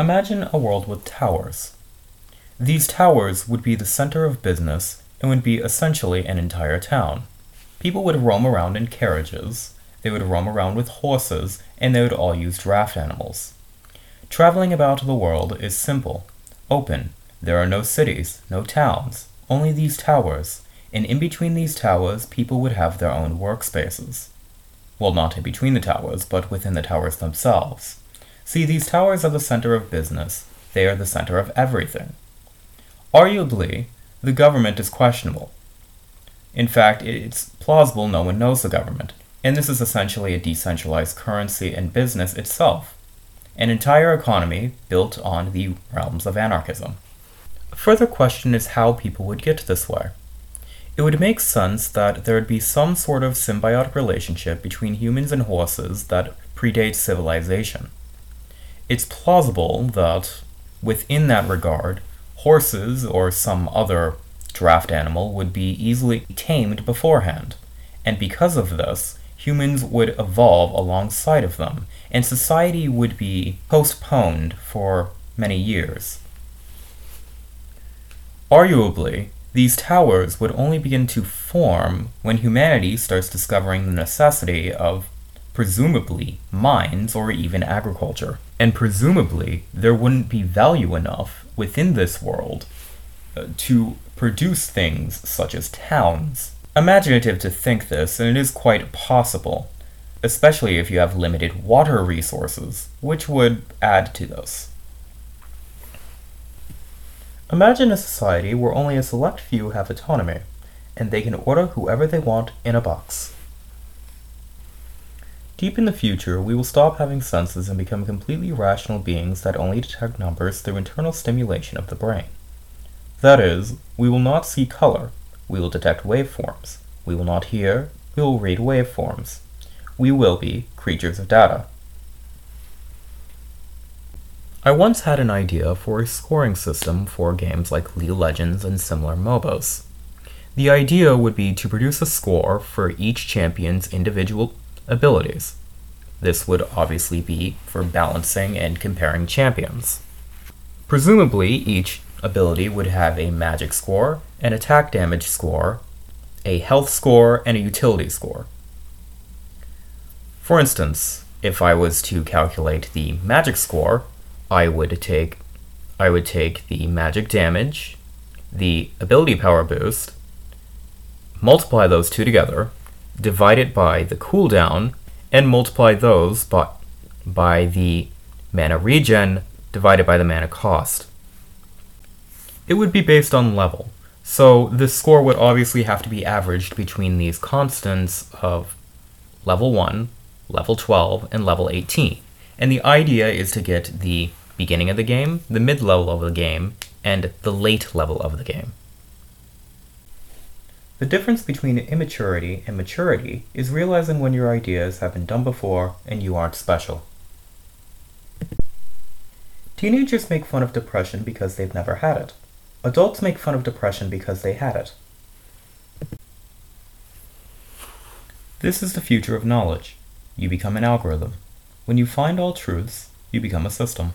Imagine a world with towers. These towers would be the center of business and would be essentially an entire town. People would roam around in carriages, they would roam around with horses, and they would all use draft animals. Traveling about the world is simple, open. There are no cities, no towns, only these towers, and in between these towers, people would have their own workspaces. Well, not in between the towers, but within the towers themselves. See, these towers are the center of business, they are the center of everything. Arguably, the government is questionable. In fact, it's plausible no one knows the government, and this is essentially a decentralized currency and business itself, an entire economy built on the realms of anarchism. A further question is how people would get this way. It would make sense that there would be some sort of symbiotic relationship between humans and horses that predates civilization. It's plausible that, within that regard, horses or some other draft animal would be easily tamed beforehand, and because of this, humans would evolve alongside of them, and society would be postponed for many years. Arguably, these towers would only begin to form when humanity starts discovering the necessity of, presumably, mines or even agriculture. And presumably, there wouldn't be value enough within this world uh, to produce things such as towns. Imaginative to think this, and it is quite possible, especially if you have limited water resources, which would add to this. Imagine a society where only a select few have autonomy, and they can order whoever they want in a box. Deep in the future, we will stop having senses and become completely rational beings that only detect numbers through internal stimulation of the brain. That is, we will not see color, we will detect waveforms. We will not hear, we will read waveforms. We will be creatures of data. I once had an idea for a scoring system for games like League of Legends and similar MOBAs. The idea would be to produce a score for each champion's individual abilities. This would obviously be for balancing and comparing champions. Presumably, each ability would have a magic score, an attack damage score, a health score, and a utility score. For instance, if I was to calculate the magic score, I would take I would take the magic damage, the ability power boost, multiply those two together, divide it by the cooldown, and multiply those by, by the mana regen divided by the mana cost. It would be based on level, so the score would obviously have to be averaged between these constants of level 1, level 12, and level 18. And the idea is to get the beginning of the game, the mid level of the game, and the late level of the game. The difference between immaturity and maturity is realizing when your ideas have been done before and you aren't special. Teenagers make fun of depression because they've never had it. Adults make fun of depression because they had it. This is the future of knowledge. You become an algorithm. When you find all truths, you become a system.